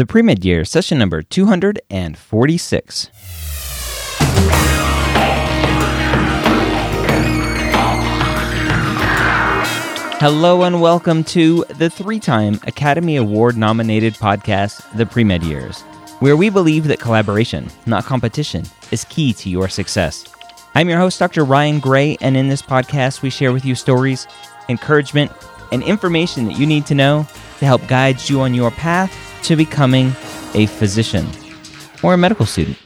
The pre med year, session number 246. Hello and welcome to the three time Academy Award nominated podcast, The Pre Med Years, where we believe that collaboration, not competition, is key to your success. I'm your host, Dr. Ryan Gray, and in this podcast, we share with you stories, encouragement, and information that you need to know to help guide you on your path to becoming a physician or a medical student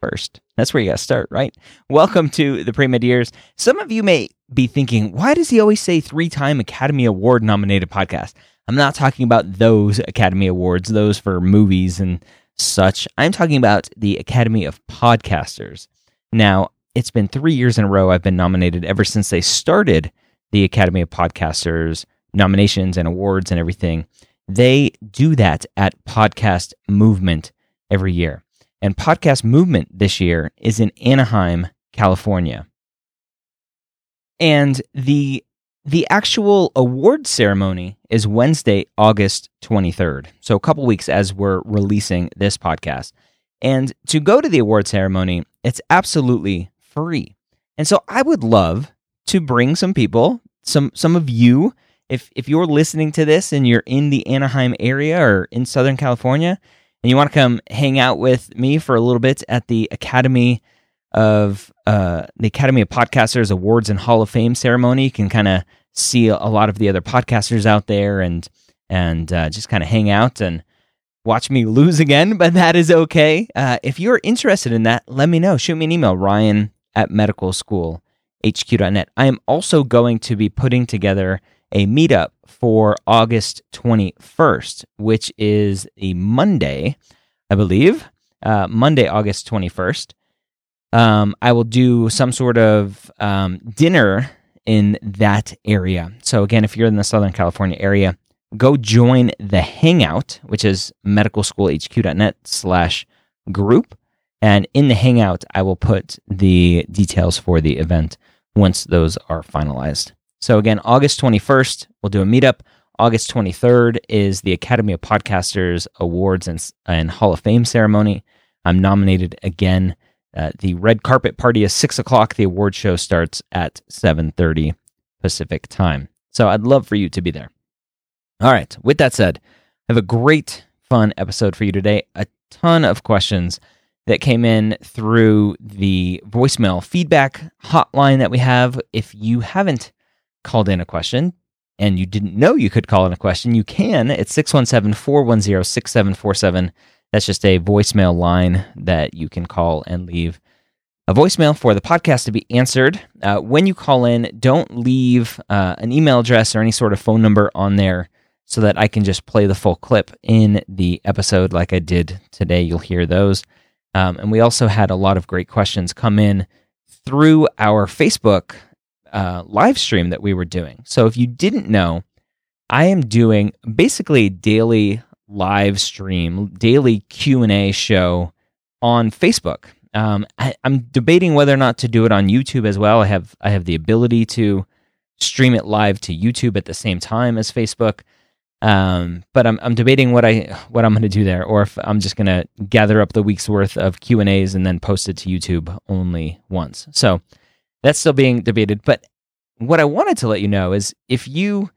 first. That's where you got to start, right? Welcome to the Pre Med Years. Some of you may be thinking, why does he always say three time Academy Award nominated podcast? I'm not talking about those Academy Awards, those for movies and such. I'm talking about the Academy of Podcasters. Now, it's been three years in a row I've been nominated ever since they started the Academy of Podcasters nominations and awards and everything. They do that at Podcast Movement every year. And Podcast Movement this year is in Anaheim, California. And the the actual award ceremony is Wednesday, August 23rd. So a couple weeks as we're releasing this podcast. And to go to the award ceremony, it's absolutely free. And so I would love to bring some people, some some of you, if if you're listening to this and you're in the Anaheim area or in Southern California and you want to come hang out with me for a little bit at the Academy of uh, the Academy of Podcasters Awards and Hall of Fame ceremony. You can kind of see a lot of the other podcasters out there and and uh, just kind of hang out and watch me lose again, but that is okay. Uh, if you're interested in that, let me know. Shoot me an email, Ryan at medicalschoolhq.net. I am also going to be putting together a meetup for August 21st, which is a Monday, I believe. Uh, Monday, August 21st um, I will do some sort of um, dinner in that area. So, again, if you're in the Southern California area, go join the Hangout, which is medicalschoolhq.net slash group. And in the Hangout, I will put the details for the event once those are finalized. So, again, August 21st, we'll do a meetup. August 23rd is the Academy of Podcasters Awards and, and Hall of Fame ceremony. I'm nominated again uh, the red carpet party is six o'clock. The award show starts at seven thirty Pacific time. So I'd love for you to be there. All right. With that said, have a great, fun episode for you today. A ton of questions that came in through the voicemail feedback hotline that we have. If you haven't called in a question and you didn't know you could call in a question, you can. It's 617 410 6747. That's just a voicemail line that you can call and leave a voicemail for the podcast to be answered. Uh, when you call in, don't leave uh, an email address or any sort of phone number on there so that I can just play the full clip in the episode like I did today. You'll hear those. Um, and we also had a lot of great questions come in through our Facebook uh, live stream that we were doing. So if you didn't know, I am doing basically daily live stream, daily Q and A show on Facebook. Um, I, am debating whether or not to do it on YouTube as well. I have I have the ability to stream it live to YouTube at the same time as Facebook. Um, but I'm I'm debating what I what I'm going to do there, or if I'm just going to gather up the week's worth of Q and A's and then post it to YouTube only once. So that's still being debated. But what I wanted to let you know is if you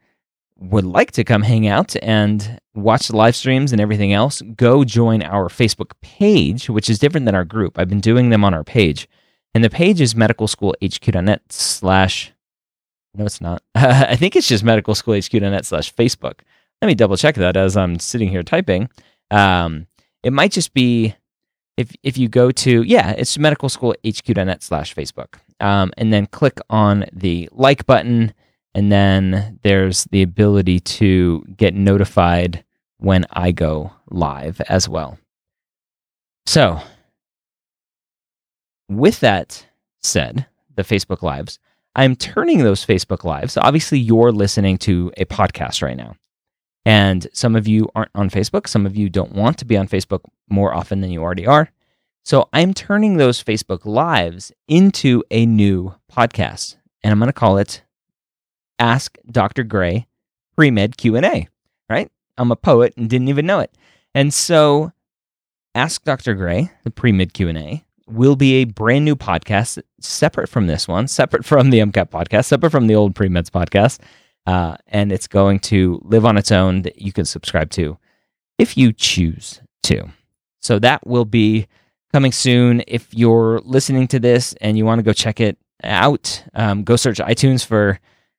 would like to come hang out and watch the live streams and everything else, go join our Facebook page, which is different than our group. I've been doing them on our page. And the page is medicalschoolhq.net slash, no, it's not. I think it's just medicalschoolhq.net slash Facebook. Let me double check that as I'm sitting here typing. Um, it might just be if if you go to yeah, it's medicalschoolhq.net slash Facebook, um, and then click on the like button and then there's the ability to get notified when I go live as well. So, with that said, the Facebook Lives, I'm turning those Facebook Lives. Obviously, you're listening to a podcast right now. And some of you aren't on Facebook. Some of you don't want to be on Facebook more often than you already are. So I'm turning those Facebook Lives into a new podcast. And I'm going to call it Ask Dr. Gray pre-med Q&A, right? I'm a poet and didn't even know it. And so Ask Dr. Gray, the pre-med Q&A, will be a brand new podcast separate from this one, separate from the MCAT podcast, separate from the old pre-meds podcast. Uh, and it's going to live on its own that you can subscribe to if you choose to. So that will be coming soon. If you're listening to this and you want to go check it out, um, go search iTunes for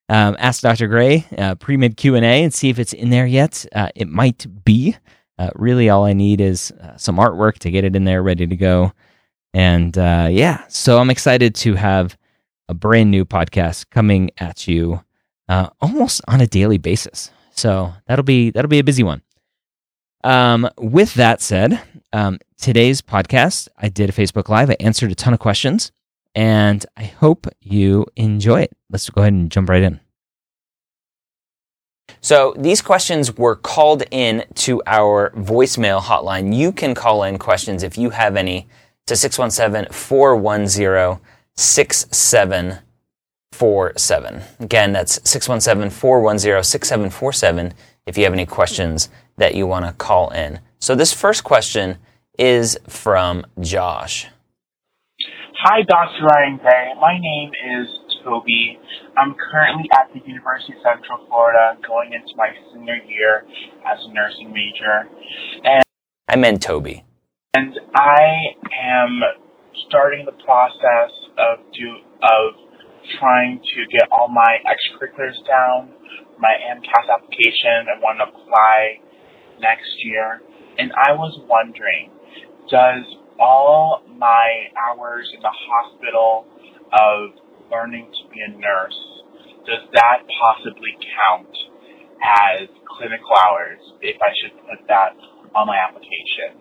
um, Ask Dr. Gray uh, pre med Q and A and see if it's in there yet. Uh, it might be. Uh, really, all I need is uh, some artwork to get it in there, ready to go. And uh, yeah, so I'm excited to have a brand new podcast coming at you uh, almost on a daily basis. So that'll be that'll be a busy one. Um, with that said, um, today's podcast, I did a Facebook Live. I answered a ton of questions, and I hope you enjoy it. Let's go ahead and jump right in. So these questions were called in to our voicemail hotline. You can call in questions if you have any to 617 410 6747. Again, that's 617 410 6747 if you have any questions that you want to call in. So this first question is from Josh. Hi, Dr. Ryan Gray. My name is Toby. I'm currently at the University of Central Florida going into my senior year as a nursing major. And I meant Toby. And I am starting the process of do of trying to get all my extracurriculars down, my AMCAS application. I want to apply next year. And I was wondering, does all my hours in the hospital of learning to be a nurse, does that possibly count as clinical hours if I should put that on my application?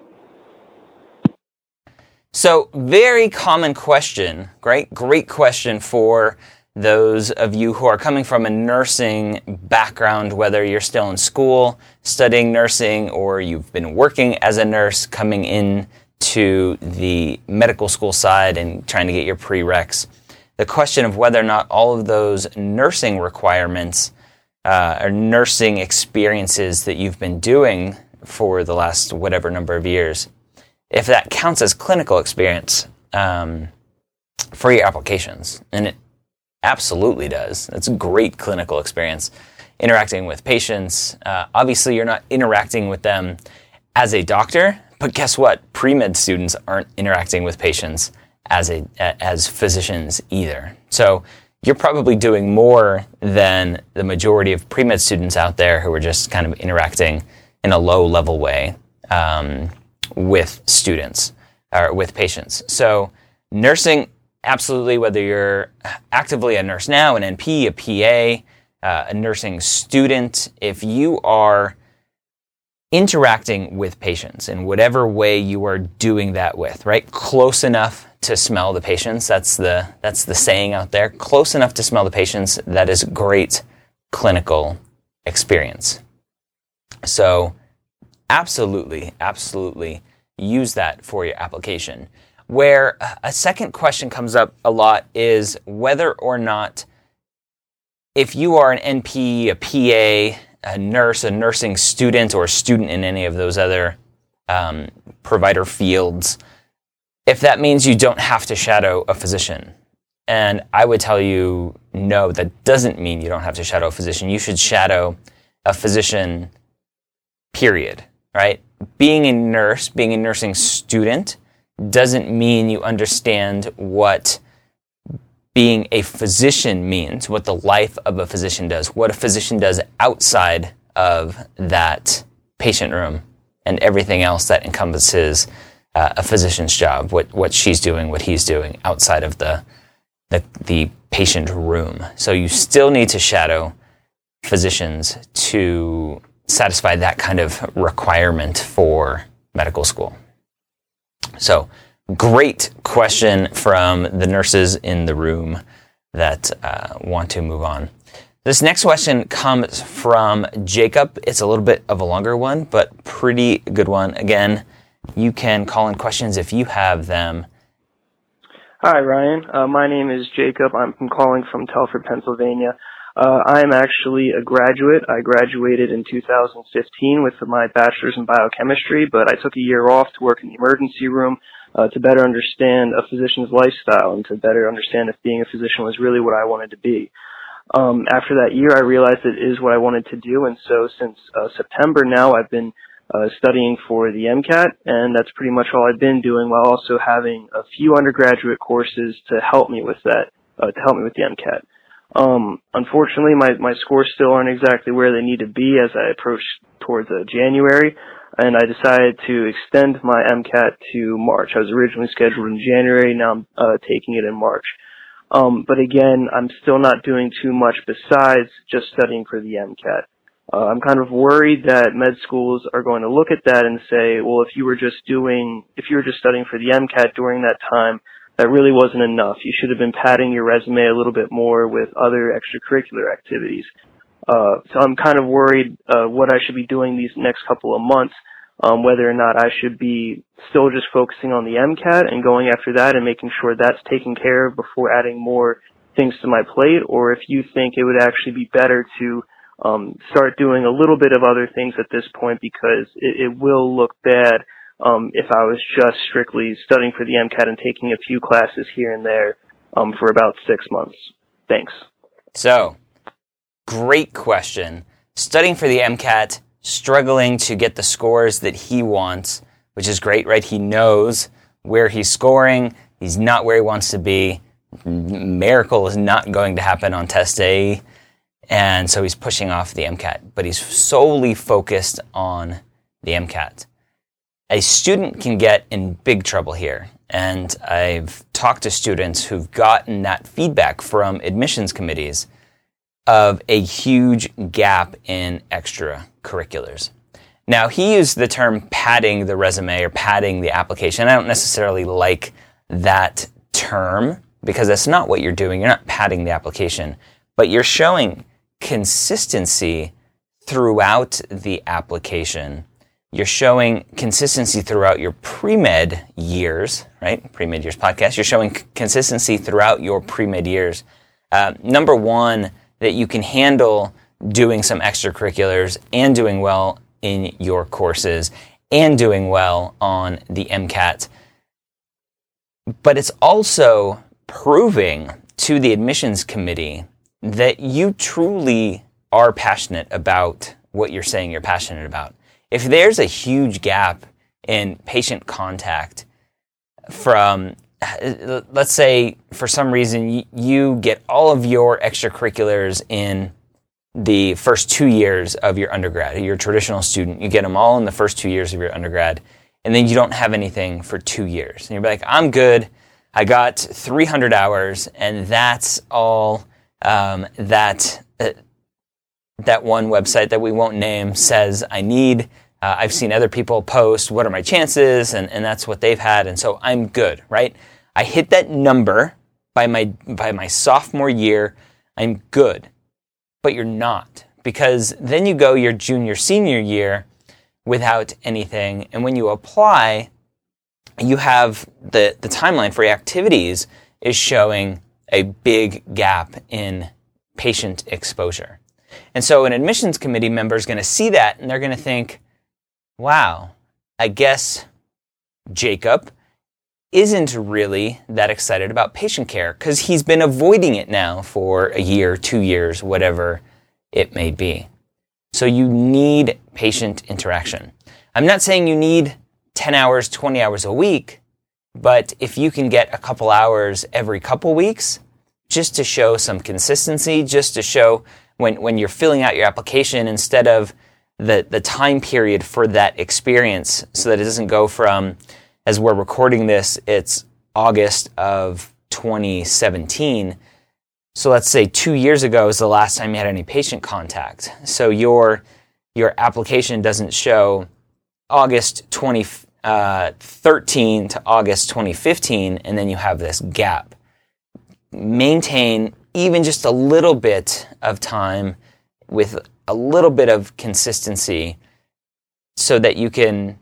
So, very common question. Great, great question for those of you who are coming from a nursing background, whether you're still in school studying nursing or you've been working as a nurse coming in to the medical school side and trying to get your prereqs the question of whether or not all of those nursing requirements uh, or nursing experiences that you've been doing for the last whatever number of years, if that counts as clinical experience um, for your applications. And it absolutely does. It's a great clinical experience interacting with patients. Uh, obviously, you're not interacting with them as a doctor, but guess what? Pre med students aren't interacting with patients as a as physicians either. So you're probably doing more than the majority of pre med students out there who are just kind of interacting in a low level way um, with students or with patients. So nursing, absolutely, whether you're actively a nurse now, an NP, a PA, uh, a nursing student, if you are interacting with patients in whatever way you are doing that with, right? Close enough to smell the patients. That's the that's the saying out there. Close enough to smell the patients. That is great clinical experience. So, absolutely, absolutely use that for your application. Where a second question comes up a lot is whether or not if you are an NP, a PA, a nurse, a nursing student, or a student in any of those other um, provider fields, if that means you don't have to shadow a physician. And I would tell you, no, that doesn't mean you don't have to shadow a physician. You should shadow a physician, period, right? Being a nurse, being a nursing student, doesn't mean you understand what being a physician means, what the life of a physician does, what a physician does outside of that patient room and everything else that encompasses uh, a physician's job, what, what she's doing, what he's doing outside of the, the, the patient room. So you still need to shadow physicians to satisfy that kind of requirement for medical school. So, great question from the nurses in the room that uh, want to move on. This next question comes from Jacob. It's a little bit of a longer one, but pretty good one. Again, you can call in questions if you have them. Hi, Ryan. Uh, my name is Jacob. I'm calling from Telford, Pennsylvania. Uh, I'm actually a graduate. I graduated in 2015 with my bachelor's in biochemistry, but I took a year off to work in the emergency room uh, to better understand a physician's lifestyle and to better understand if being a physician was really what I wanted to be. Um, after that year, I realized it is what I wanted to do, and so since uh, September now, I've been uh, studying for the MCAT, and that's pretty much all I've been doing, while also having a few undergraduate courses to help me with that, uh, to help me with the MCAT. Um, unfortunately, my my scores still aren't exactly where they need to be as I approach towards uh, January, and I decided to extend my MCAT to March. I was originally scheduled in January, now I'm uh, taking it in March. Um, but again, I'm still not doing too much besides just studying for the MCAT. Uh, I'm kind of worried that med schools are going to look at that and say, well, if you were just doing, if you were just studying for the MCAT during that time, that really wasn't enough. You should have been padding your resume a little bit more with other extracurricular activities. Uh, so I'm kind of worried uh, what I should be doing these next couple of months, um, whether or not I should be still just focusing on the MCAT and going after that and making sure that's taken care of before adding more things to my plate, or if you think it would actually be better to um, start doing a little bit of other things at this point because it, it will look bad um, if I was just strictly studying for the MCAT and taking a few classes here and there um, for about six months. Thanks. So, great question. Studying for the MCAT, struggling to get the scores that he wants, which is great, right? He knows where he's scoring. He's not where he wants to be. Miracle is not going to happen on test A. And so he's pushing off the MCAT, but he's solely focused on the MCAT. A student can get in big trouble here. And I've talked to students who've gotten that feedback from admissions committees of a huge gap in extracurriculars. Now, he used the term padding the resume or padding the application. I don't necessarily like that term because that's not what you're doing. You're not padding the application, but you're showing consistency throughout the application. You're showing consistency throughout your pre-med years, right? Pre-med years podcast. You're showing c- consistency throughout your pre-med years. Uh, number one, that you can handle doing some extracurriculars and doing well in your courses and doing well on the MCAT. But it's also proving to the admissions committee that you truly are passionate about what you're saying you're passionate about. If there's a huge gap in patient contact from, let's say, for some reason, you get all of your extracurriculars in the first two years of your undergrad, you're a traditional student, you get them all in the first two years of your undergrad, and then you don't have anything for two years. And you're like, I'm good. I got 300 hours, and that's all um, that uh, that one website that we won't name says I need. Uh, I've seen other people post what are my chances, and, and that's what they've had, and so I'm good, right? I hit that number by my by my sophomore year. I'm good, but you're not because then you go your junior senior year without anything, and when you apply, you have the the timeline for activities is showing a big gap in patient exposure. And so an admissions committee member is going to see that and they're going to think, wow, I guess Jacob isn't really that excited about patient care because he's been avoiding it now for a year, two years, whatever it may be. So you need patient interaction. I'm not saying you need 10 hours, 20 hours a week, but if you can get a couple hours every couple weeks, just to show some consistency, just to show when, when you're filling out your application instead of the, the time period for that experience so that it doesn't go from, as we're recording this, it's August of 2017. So let's say two years ago is the last time you had any patient contact. So your, your application doesn't show August 2013 uh, to August 2015, and then you have this gap. Maintain even just a little bit of time with a little bit of consistency so that you can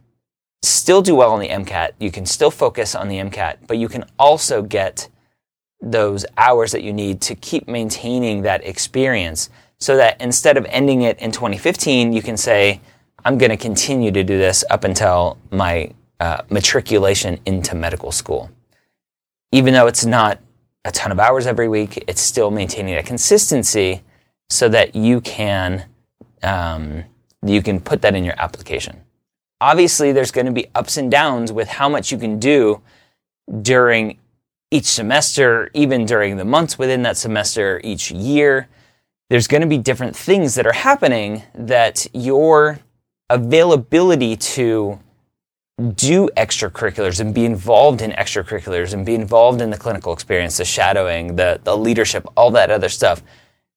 still do well on the MCAT. You can still focus on the MCAT, but you can also get those hours that you need to keep maintaining that experience so that instead of ending it in 2015, you can say, I'm going to continue to do this up until my uh, matriculation into medical school. Even though it's not a ton of hours every week, it's still maintaining a consistency so that you can um, you can put that in your application. Obviously, there's going to be ups and downs with how much you can do during each semester, even during the months within that semester, each year. There's going to be different things that are happening that your availability to do extracurriculars and be involved in extracurriculars and be involved in the clinical experience, the shadowing, the, the leadership, all that other stuff,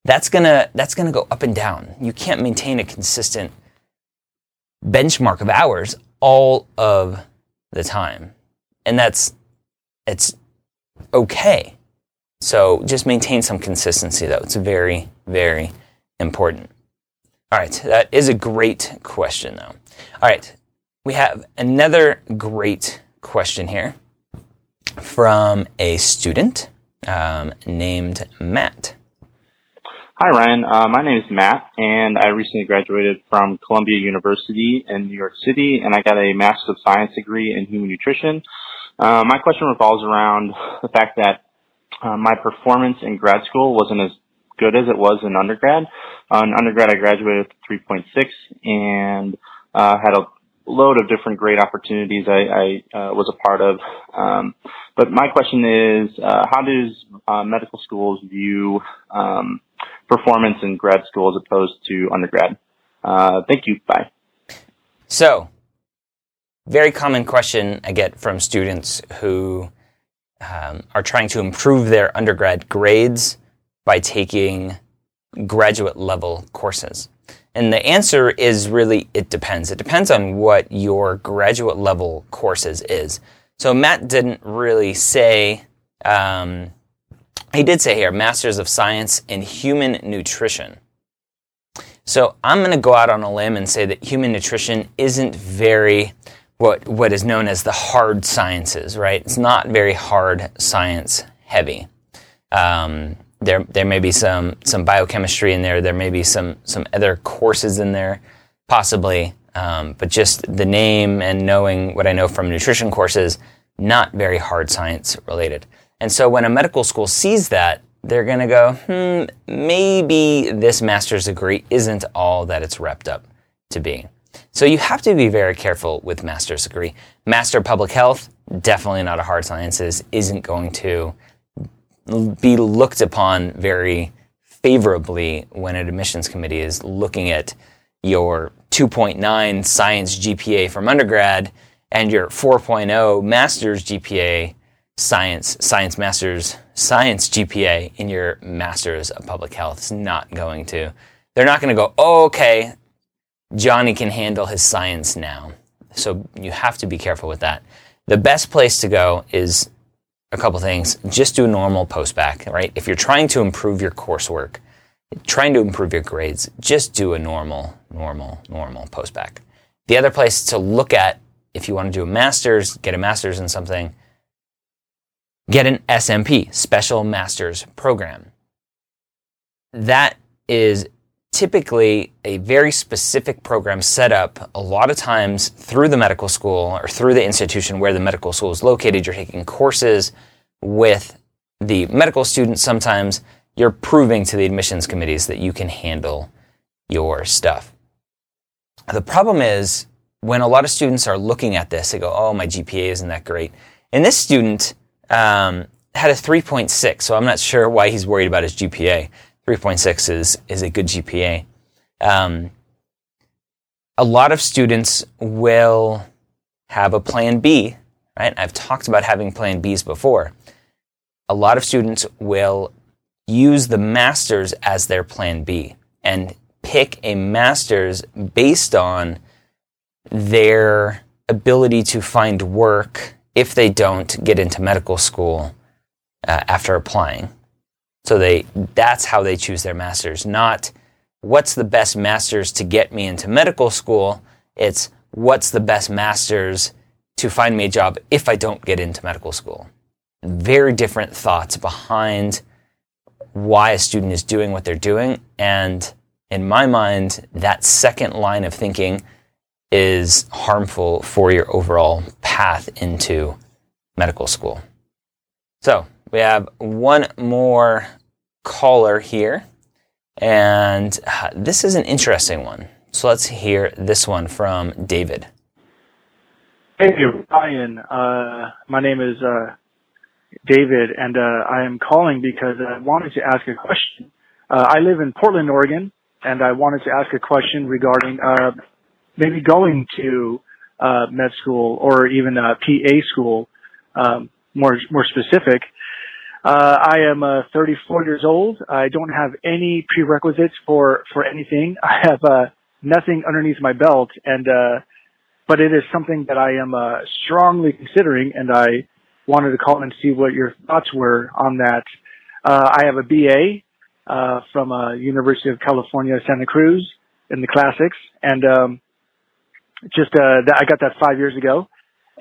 that's gonna that's gonna go up and down. You can't maintain a consistent benchmark of hours all of the time. And that's it's okay. So just maintain some consistency though. It's very, very important. All right, that is a great question though. All right, we have another great question here from a student um, named Matt. Hi, Ryan. Uh, my name is Matt, and I recently graduated from Columbia University in New York City, and I got a Master of Science degree in Human Nutrition. Uh, my question revolves around the fact that uh, my performance in grad school wasn't as good as it was in undergrad. Uh, in undergrad, I graduated with 3.6 and uh, had a load of different great opportunities I, I uh, was a part of. Um, but my question is, uh, how does uh, medical schools view um, performance in grad school as opposed to undergrad? Uh, thank you. Bye. So, very common question I get from students who um, are trying to improve their undergrad grades by taking graduate level courses. And the answer is really it depends. It depends on what your graduate level courses is. So Matt didn't really say, um, he did say here, Masters of Science in Human Nutrition. So I'm going to go out on a limb and say that human nutrition isn't very what what is known as the hard sciences, right? It's not very hard science heavy. Um, there there may be some some biochemistry in there. There may be some some other courses in there, possibly. Um, but just the name and knowing what I know from nutrition courses, not very hard science related. And so when a medical school sees that, they're going to go, hmm, maybe this master's degree isn't all that it's wrapped up to be. So you have to be very careful with master's degree. Master Public Health, definitely not a hard sciences, isn't going to be looked upon very favorably when an admissions committee is looking at your 2.9 science GPA from undergrad and your 4.0 master's GPA science science master's science GPA in your master's of public health is not going to they're not going to go oh, okay Johnny can handle his science now so you have to be careful with that the best place to go is a couple things. Just do a normal postbac, right? If you're trying to improve your coursework, trying to improve your grades, just do a normal, normal, normal postbac. The other place to look at if you want to do a master's, get a master's in something, get an SMP, Special Master's Program. That is typically a very specific program set up a lot of times through the medical school or through the institution where the medical school is located. You're taking courses with the medical students. Sometimes you're proving to the admissions committees that you can handle your stuff. The problem is when a lot of students are looking at this, they go, oh, my GPA isn't that great. And this student um, had a 3.6, so I'm not sure why he's worried about his GPA. 3.6 is, is a good GPA. Um, a lot of students will have a plan B, right? I've talked about having plan Bs before. A lot of students will use the master's as their plan B and pick a master's based on their ability to find work if they don't get into medical school uh, after applying. So they that's how they choose their masters, not what's the best masters to get me into medical school. It's what's the best masters to find me a job if I don't get into medical school. very different thoughts behind why a student is doing what they're doing. And in my mind, that second line of thinking is harmful for your overall path into medical school. So we have one more caller here, and uh, this is an interesting one. So let's hear this one from David. Hey, Ryan. Uh, my name is uh, David, and uh, I am calling because I wanted to ask a question. Uh, I live in Portland, Oregon, and I wanted to ask a question regarding uh, maybe going to uh, med school or even uh, PA school, um, more more specific. Uh, I am uh, 34 years old. I don't have any prerequisites for for anything. I have uh, nothing underneath my belt, and uh, but it is something that I am uh, strongly considering, and I wanted to call and see what your thoughts were on that. Uh, I have a BA uh, from uh, University of California, Santa Cruz in the classics, and um, just uh, that I got that five years ago,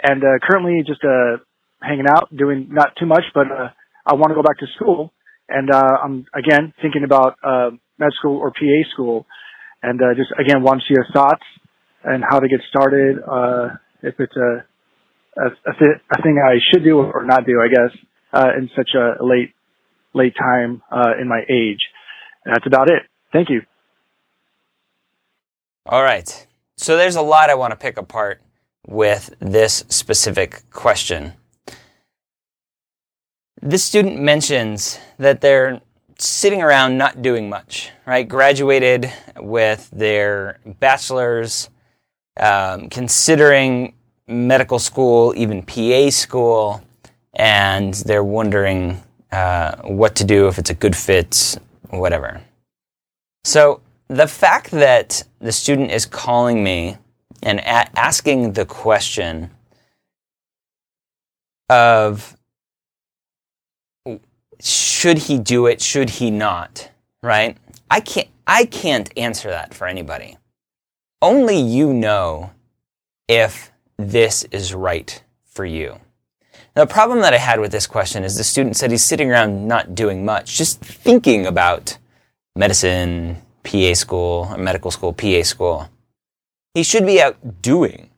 and uh, currently just uh, hanging out, doing not too much, but uh, I want to go back to school, and uh, I'm again thinking about uh, med school or PA school, and uh, just again want to see your thoughts and how to get started. Uh, if it's a a, a, th- a thing I should do or not do, I guess, uh, in such a late late time uh, in my age. And that's about it. Thank you. All right. So there's a lot I want to pick apart with this specific question. This student mentions that they're sitting around not doing much, right? Graduated with their bachelor's, um, considering medical school, even PA school, and they're wondering uh, what to do if it's a good fit, whatever. So the fact that the student is calling me and a- asking the question of should he do it, should he not, right? I can't I can't answer that for anybody. Only you know if this is right for you. Now, the problem that I had with this question is the student said he's sitting around not doing much, just thinking about medicine, PA school, medical school, PA school. He should be out doing.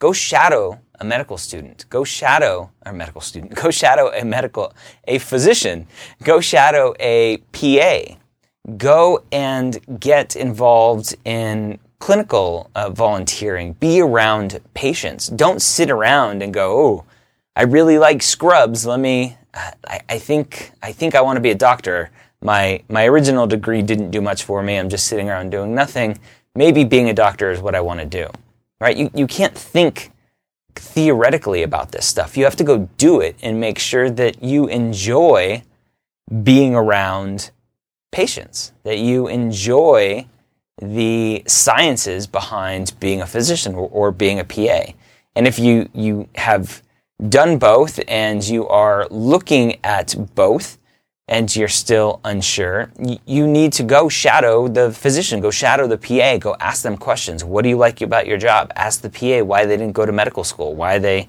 Go shadow a medical student. Go shadow a medical student. Go shadow a medical, a physician. Go shadow a PA. Go and get involved in clinical uh, volunteering. Be around patients. Don't sit around and go, oh, I really like scrubs. Let me, I, I think, I think I want to be a doctor. My, my original degree didn't do much for me. I'm just sitting around doing nothing. Maybe being a doctor is what I want to do. Right? You, you can't think theoretically about this stuff. You have to go do it and make sure that you enjoy being around patients, that you enjoy the sciences behind being a physician or, or, being a PA. And if you, you have done both and you are looking at both and you're still unsure, you need to go shadow the physician, go shadow the PA, go ask them questions. What do you like about your job? Ask the PA why they didn't go to medical school, why they,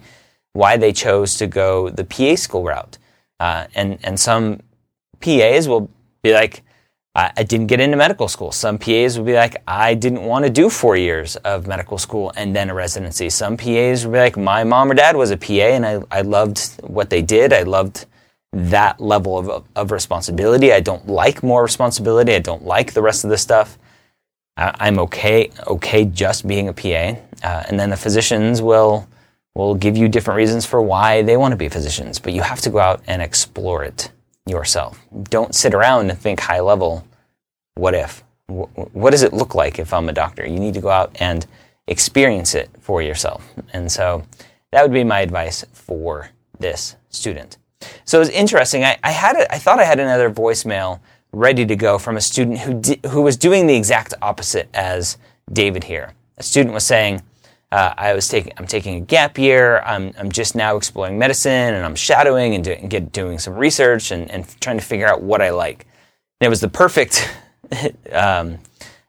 why they chose to go the PA school route. Uh, and, and some PAs will be like, I, I didn't get into medical school. Some PAs will be like, I didn't want to do four years of medical school and then a residency. Some PAs will be like, my mom or dad was a PA and I, I loved what they did. I loved that level of, of responsibility. I don't like more responsibility. I don't like the rest of this stuff. I, am okay, okay just being a PA. Uh, and then the physicians will, will give you different reasons for why they want to be physicians, but you have to go out and explore it yourself. Don't sit around and think high level, what if? What does it look like if I'm a doctor? You need to go out and experience it for yourself. And so that would be my advice for this student. So it was interesting. I, I had a, I thought I had another voicemail ready to go from a student who di- who was doing the exact opposite as David here. A student was saying, uh, I was taking, I'm taking a gap year. I'm, I'm just now exploring medicine and I'm shadowing and, do, and get, doing some research and, and trying to figure out what I like. And it was the perfect, um,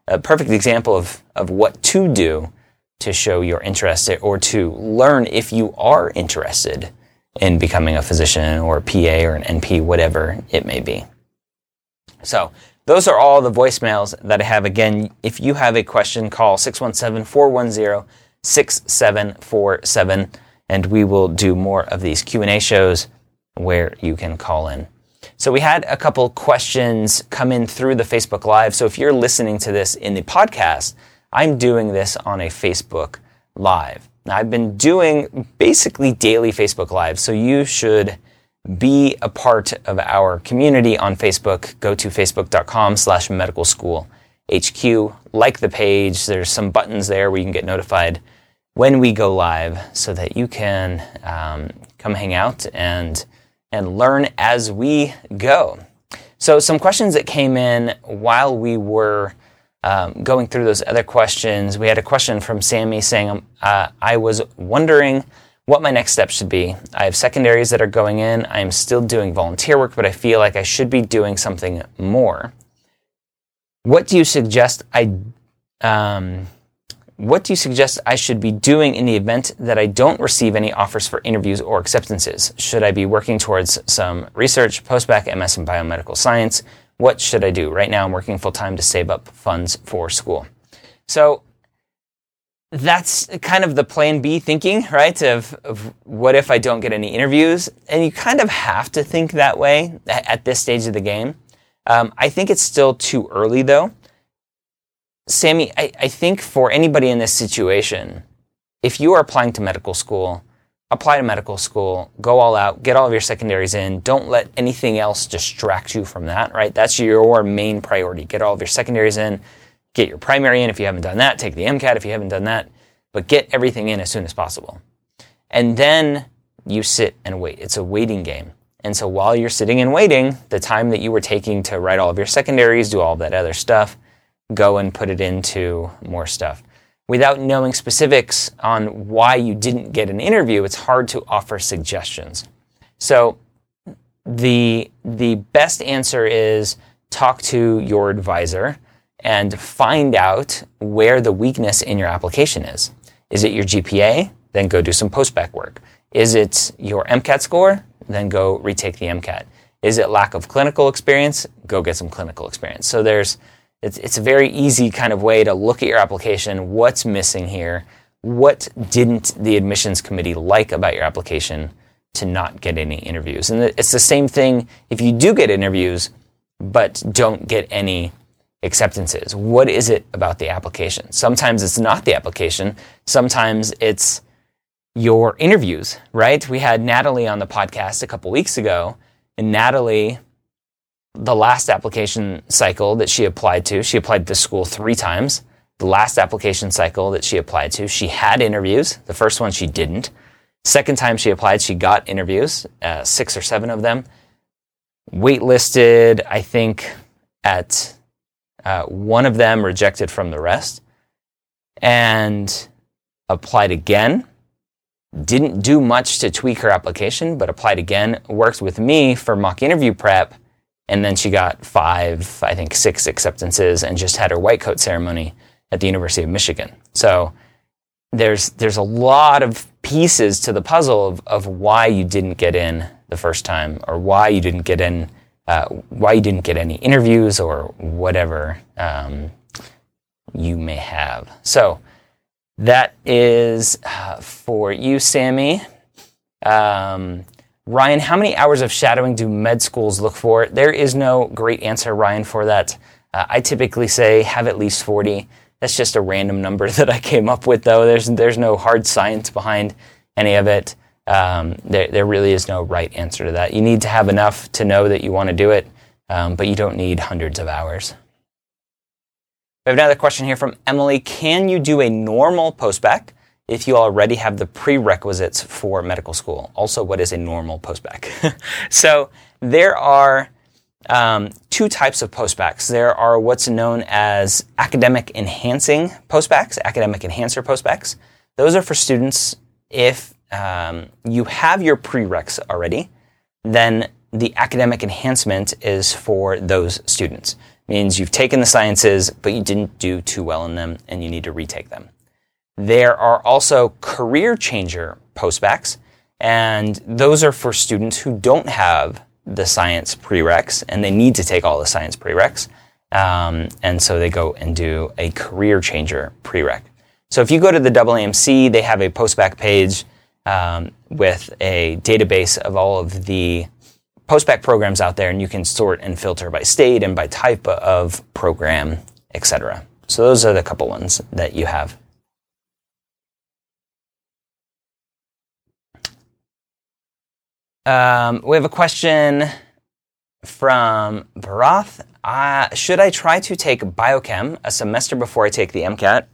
a perfect example of, of what to do to show your interest or to learn if you are interested in becoming a physician or a PA or an NP, whatever it may be. So, those are all the voicemails that I have. Again, if you have a question, call 617 410 6747 and we will do more of these Q&A shows where you can call in. So we had a couple questions come in through the Facebook Live. So if you're listening to this in the podcast, I'm doing this on a Facebook Live. I've been doing basically daily Facebook Live, so you should be a part of our community on Facebook. Go to facebook.com slash medical school HQ. Like the page. There's some buttons there where you can get notified when we go live so that you can um, come hang out and and learn as we go. So, some questions that came in while we were um, going through those other questions. We had a question from Sammy saying, um, uh, I was wondering what my next step should be. I have secondaries that are going in. I am still doing volunteer work, but I feel like I should be doing something more. What do you suggest I um, what do you suggest I should be doing in the event that I don't receive any offers for interviews or acceptances? Should I be working towards some research, postbac, MS in biomedical science? What should I do? Right now, I'm working full time to save up funds for school. So that's kind of the plan B thinking, right? Of, of what if I don't get any interviews? And you kind of have to think that way at this stage of the game. Um, I think it's still too early though. Sammy, I, I think for anybody in this situation, if you are applying to medical school, apply to medical school, go all out, get all of your secondaries in. Don't let anything else distract you from that, right? That's your main priority. Get all of your secondaries in, get your primary in if you haven't done that, take the MCAT if you haven't done that, but get everything in as soon as possible. And then you sit and wait. It's a waiting game. And so while you're sitting and waiting, the time that you were taking to write all of your secondaries, do all that other stuff, go and put it into more stuff. Without knowing specifics on why you didn't get an interview, it's hard to offer suggestions. So the the best answer is talk to your advisor and find out where the weakness in your application is. Is it your GPA? Then go do some postbac work. Is it your MCAT score? Then go retake the MCAT. Is it lack of clinical experience? Go get some clinical experience. So there's it's, it's a very easy kind of way to look at your application. What's missing here? What didn't the admissions committee like about your application to not get any interviews? And it's the same thing if you do get interviews, but don't get any acceptances. What is it about the application? Sometimes it's not the application. Sometimes it's your interviews, right? We had Natalie on the podcast a couple weeks ago, and Natalie the last application cycle that she applied to, she applied to school three times. The last application cycle that she applied to, she had interviews. The first one she didn't. Second time she applied, she got interviews, uh, six or seven of them. Waitlisted, I think, at uh, one of them, rejected from the rest, and applied again. Didn't do much to tweak her application, but applied again. Worked with me for mock interview prep and then she got five, I think six acceptances and just had her white coat ceremony at the University of Michigan. So there's, there's a lot of pieces to the puzzle of, of why you didn't get in the first time or why you didn't get in, uh, why you didn't get any interviews or whatever um, you may have. So that is uh, for you, Sammy. Um, Ryan, how many hours of shadowing do med schools look for? There is no great answer, Ryan, for that. Uh, I typically say have at least 40. That's just a random number that I came up with, though. There's, there's no hard science behind any of it. Um, there, there really is no right answer to that. You need to have enough to know that you want to do it, um, but you don't need hundreds of hours. We have another question here from Emily. Can you do a normal postbac? If you already have the prerequisites for medical school. Also, what is a normal postbac? so there are um, two types of postbacs. There are what's known as academic enhancing postbacs, academic enhancer postbacs. Those are for students if um, you have your prereqs already, then the academic enhancement is for those students. It means you've taken the sciences, but you didn't do too well in them and you need to retake them. There are also career changer postbacs, And those are for students who don't have the science prereqs and they need to take all the science prereqs. Um, and so they go and do a career changer prereq. So if you go to the AAMC, they have a postbac page um, with a database of all of the postbac programs out there, and you can sort and filter by state and by type of program, etc. So those are the couple ones that you have. Um, we have a question from Barath. Uh, should I try to take biochem a semester before I take the MCAT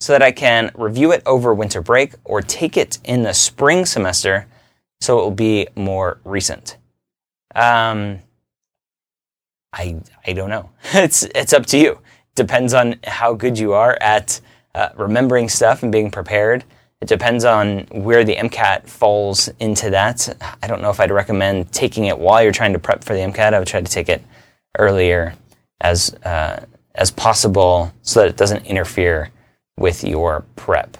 so that I can review it over winter break or take it in the spring semester so it will be more recent? Um, I, I don't know. it's, it's up to you. Depends on how good you are at uh, remembering stuff and being prepared. It depends on where the MCAT falls into that. I don't know if I'd recommend taking it while you're trying to prep for the MCAT. I would try to take it earlier as uh, as possible so that it doesn't interfere with your prep.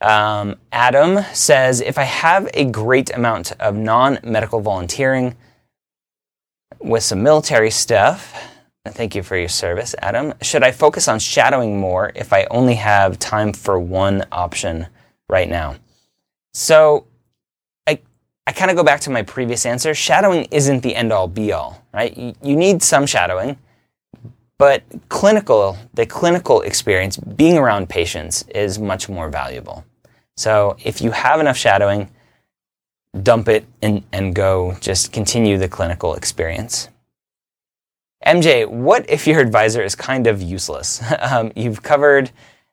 Um, Adam says, if I have a great amount of non-medical volunteering with some military stuff, Thank you for your service, Adam. Should I focus on shadowing more if I only have time for one option right now? So I, I kind of go back to my previous answer. Shadowing isn't the end all be all, right? You, you need some shadowing, but clinical, the clinical experience, being around patients is much more valuable. So if you have enough shadowing, dump it and, and go just continue the clinical experience. MJ, what if your advisor is kind of useless? um, you've covered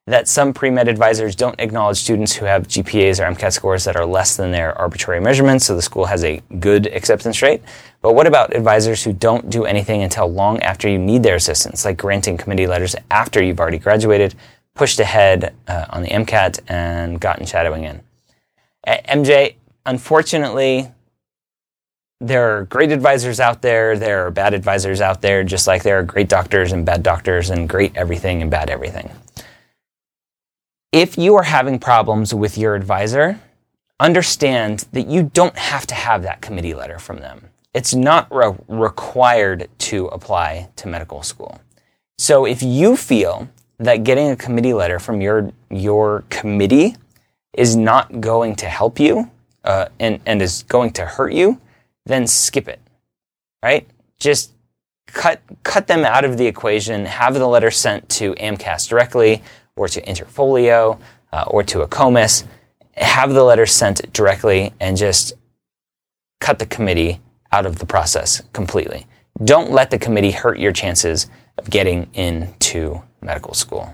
that some pre-med advisors don't acknowledge students who have GPAs or MCAT scores that are less than their arbitrary measurements, so the school has a good acceptance rate. But what about advisors who don't do anything until long after you need their assistance, like granting committee letters after you've already graduated, pushed ahead uh, on the MCAT, and gotten shadowing in? MJ, unfortunately, there are great advisors out there, there are bad advisors out there, just like there are great doctors and bad doctors, and great everything and bad everything. If you are having problems with your advisor, understand that you don't have to have that committee letter from them. It's not re- required to apply to medical school. So if you feel that getting a committee letter from your, your committee is not going to help you uh, and, and is going to hurt you, then skip it, right? Just cut, cut them out of the equation, have the letter sent to AMCAS directly or to Interfolio uh, or to AACOMAS, have the letter sent directly and just cut the committee out of the process completely. Don't let the committee hurt your chances of getting into medical school.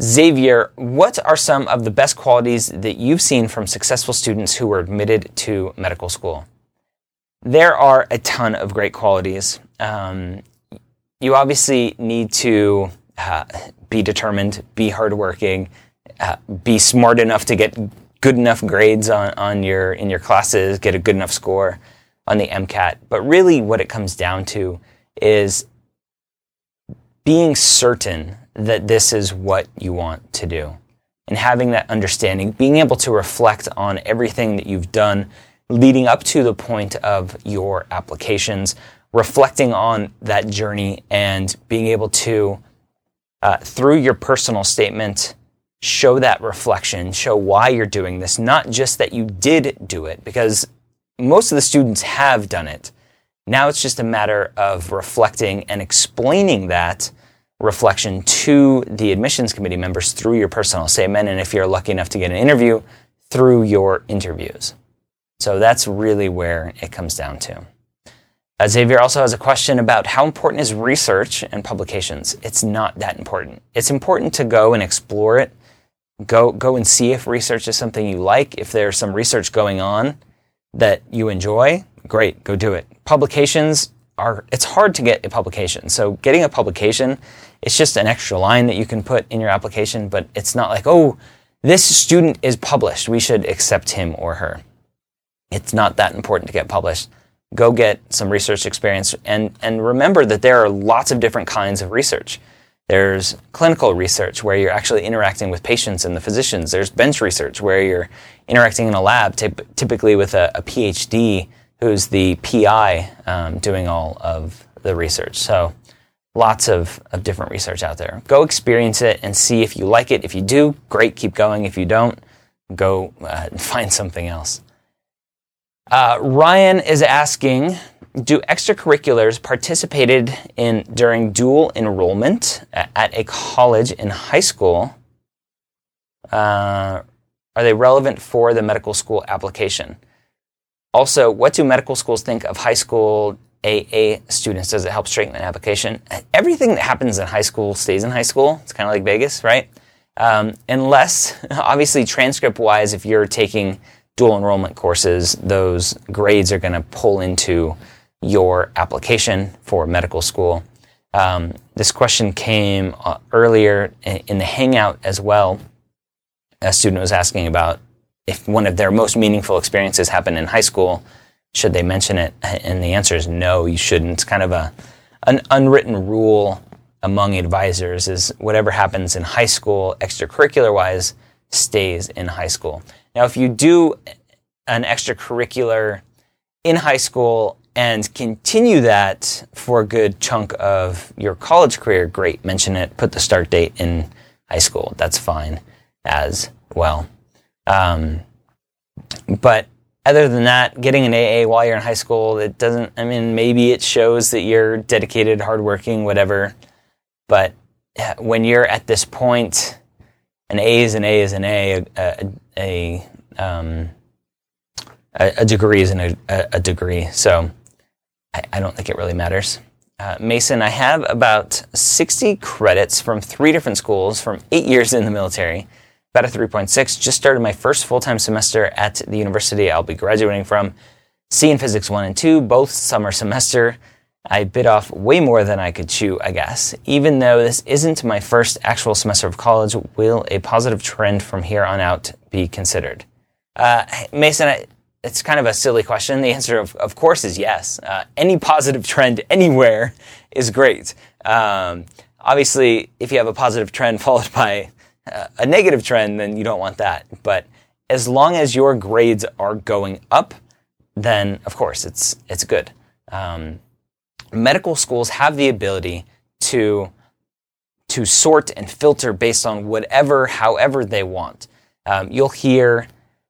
Xavier, what are some of the best qualities that you've seen from successful students who were admitted to medical school? There are a ton of great qualities. Um, you obviously need to uh, be determined, be hardworking, uh, be smart enough to get good enough grades on, on your in your classes, get a good enough score on the MCAT. But really, what it comes down to is being certain that this is what you want to do. And having that understanding, being able to reflect on everything that you've done leading up to the point of your applications, reflecting on that journey and being able to, uh, through your personal statement, show that reflection, show why you're doing this, not just that you did do it, because most of the students have done it. Now it's just a matter of reflecting and explaining that reflection to the admissions committee members through your personal statement, and if you're lucky enough to get an interview, through your interviews. So that's really where it comes down to. Uh, Xavier also has a question about how important is research and publications. It's not that important. It's important to go and explore it. Go go and see if research is something you like. If there's some research going on that you enjoy, great, go do it. Publications are it's hard to get a publication. So getting a publication it's just an extra line that you can put in your application, but it's not like, oh, this student is published. We should accept him or her. It's not that important to get published. Go get some research experience and, and remember that there are lots of different kinds of research. There's clinical research where you're actually interacting with patients and the physicians. There's bench research where you're interacting in a lab, typically with a, a, PhD who's the PI um, doing all of the research. So lots of, of different research out there. Go experience it and see if you like it. If you do, great, keep going. If you don't, go uh, find something else. Uh, Ryan is asking Do extracurriculars participated in during dual enrollment at a college in high school? Uh, are they relevant for the medical school application? Also, what do medical schools think of high school AA students? Does it help strengthen an application? Everything that happens in high school stays in high school. It's kind of like Vegas, right? Um, unless, obviously, transcript wise, if you're taking dual enrollment courses, those grades are going to pull into your application for medical school. Um, this question came uh, earlier in the Hangout as well. A student was asking about if one of their most meaningful experiences happened in high school, should they mention it? And the answer is no, you shouldn't. It's kind of a an unwritten rule among advisors is whatever happens in high school, extracurricular wise, stays in high school. Now, if you do an extracurricular in high school and continue that for a good chunk of your college career, great. Mention it. Put the start date in high school. That's fine as well. Um, but other than that, getting an AA while you're in high school, it doesn't, I mean, maybe it shows that you're dedicated, hardworking, whatever. But when you're at this point, an A is an A is an A, a, a, um, a, a degree is an, a, a degree. So I, I, don't think it really matters. Uh, Mason, I have about 60 credits from three different schools from eight years in the military, about a 3.6. Just started my first full time semester at the university I'll be graduating from. C in Physics 1 and 2, both summer semester. I bit off way more than I could chew, I guess. Even though this isn't my first actual semester of college, will a positive trend from here on out be considered? Uh, Mason, I, it's kind of a silly question. The answer, of, of course, is yes. Uh, any positive trend anywhere is great. Um, obviously, if you have a positive trend followed by a negative trend, then you don't want that. But as long as your grades are going up, then of course it's it's good. Um, medical schools have the ability to to sort and filter based on whatever, however they want. Um, you'll hear,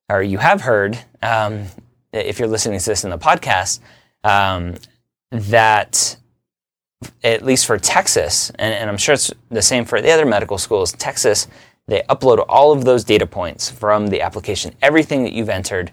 or you have heard, um, if you're listening to this in the podcast, um, that at least for Texas, and, and, I'm sure it's the same for the other medical schools, Texas, they upload all of those data points from the application. Everything that you've entered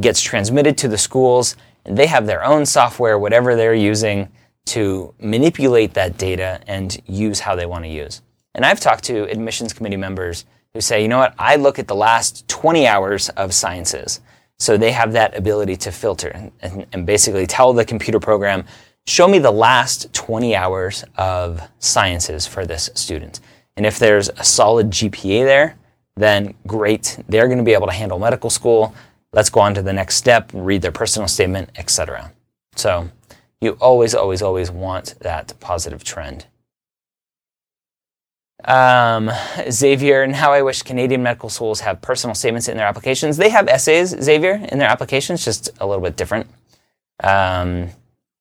gets transmitted to the schools and they have their own software, whatever they're using, to manipulate that data and use how they want to use. And I've talked to admissions committee members who say, you know what, I look at the last 20 hours of sciences. So they have that ability to filter and, and basically tell the computer program, show me the last 20 hours of sciences for this student. And if there's a solid GPA there, then great. They're going to be able to handle medical school. Let's go on to the next step, read their personal statement, etc. So you always, always, always want that positive trend. Um, Xavier, and how I wish Canadian medical schools have personal statements in their applications. They have essays, Xavier, in their applications, just a little bit different. Um,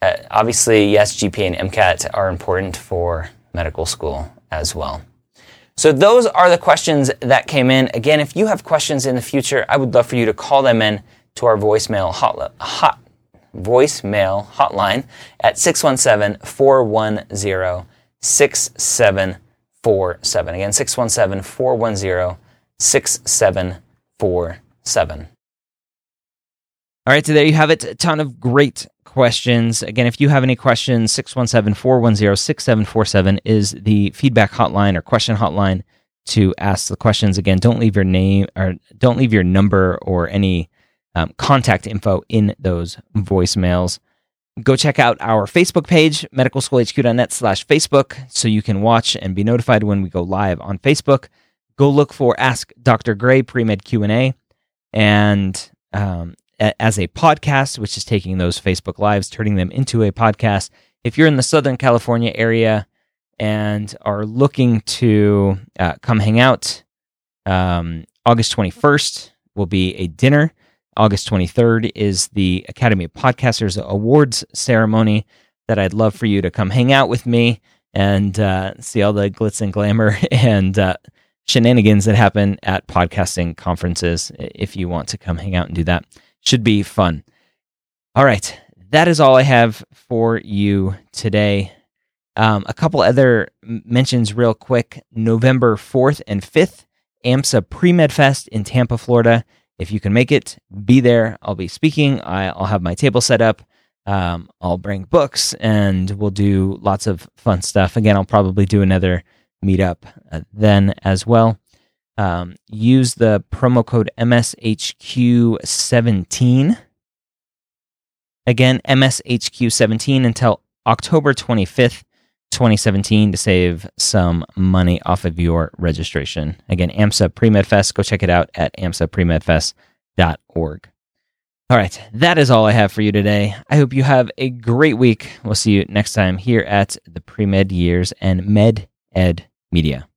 uh, obviously, yes, GPA and MCAT are important for medical school as well. So those are the questions that came in. Again, if you have questions in the future, I would love for you to call them in to our voicemail hot, hot voicemail hotline at 617-410-6747. Again, 617-410-6747. All right, so there you have it. A ton of great questions. Again, if you have any questions, 617 410 6747 is the feedback hotline or question hotline to ask the questions. Again, don't leave your name or don't leave your number or any um, contact info in those voicemails. Go check out our Facebook page, medicalschoolhq.net slash Facebook, so you can watch and be notified when we go live on Facebook. Go look for Ask Dr. Gray Pre-Med Q&A and um, as a podcast, which is taking those Facebook Lives, turning them into a podcast. If you're in the Southern California area, and are looking to uh, come hang out, um, August 21st will be a dinner. August 23rd is the Academy of Podcasters Awards ceremony that I'd love for you to come hang out with me and uh, see all the glitz and glamour and uh, shenanigans that happen at podcasting conferences. If you want to come hang out and do that, should be fun. All right, that is all I have for you today. Um, a couple other mentions, real quick. November 4th and 5th, AMSA Pre Med Fest in Tampa, Florida. If you can make it, be there. I'll be speaking. I'll have my table set up. Um, I'll bring books and we'll do lots of fun stuff. Again, I'll probably do another meetup uh, then as well. Um, use the promo code MSHQ17. Again, MSHQ17 until October 25th, 2017 to save some money off of your registration. Again, AMSA Pre-Med Fest. Go check it out at amsapremedfest.org. All right, that is all I have for you today. I hope you have a great week. We'll see you next time here at the Pre Med Years and Med Ed Media.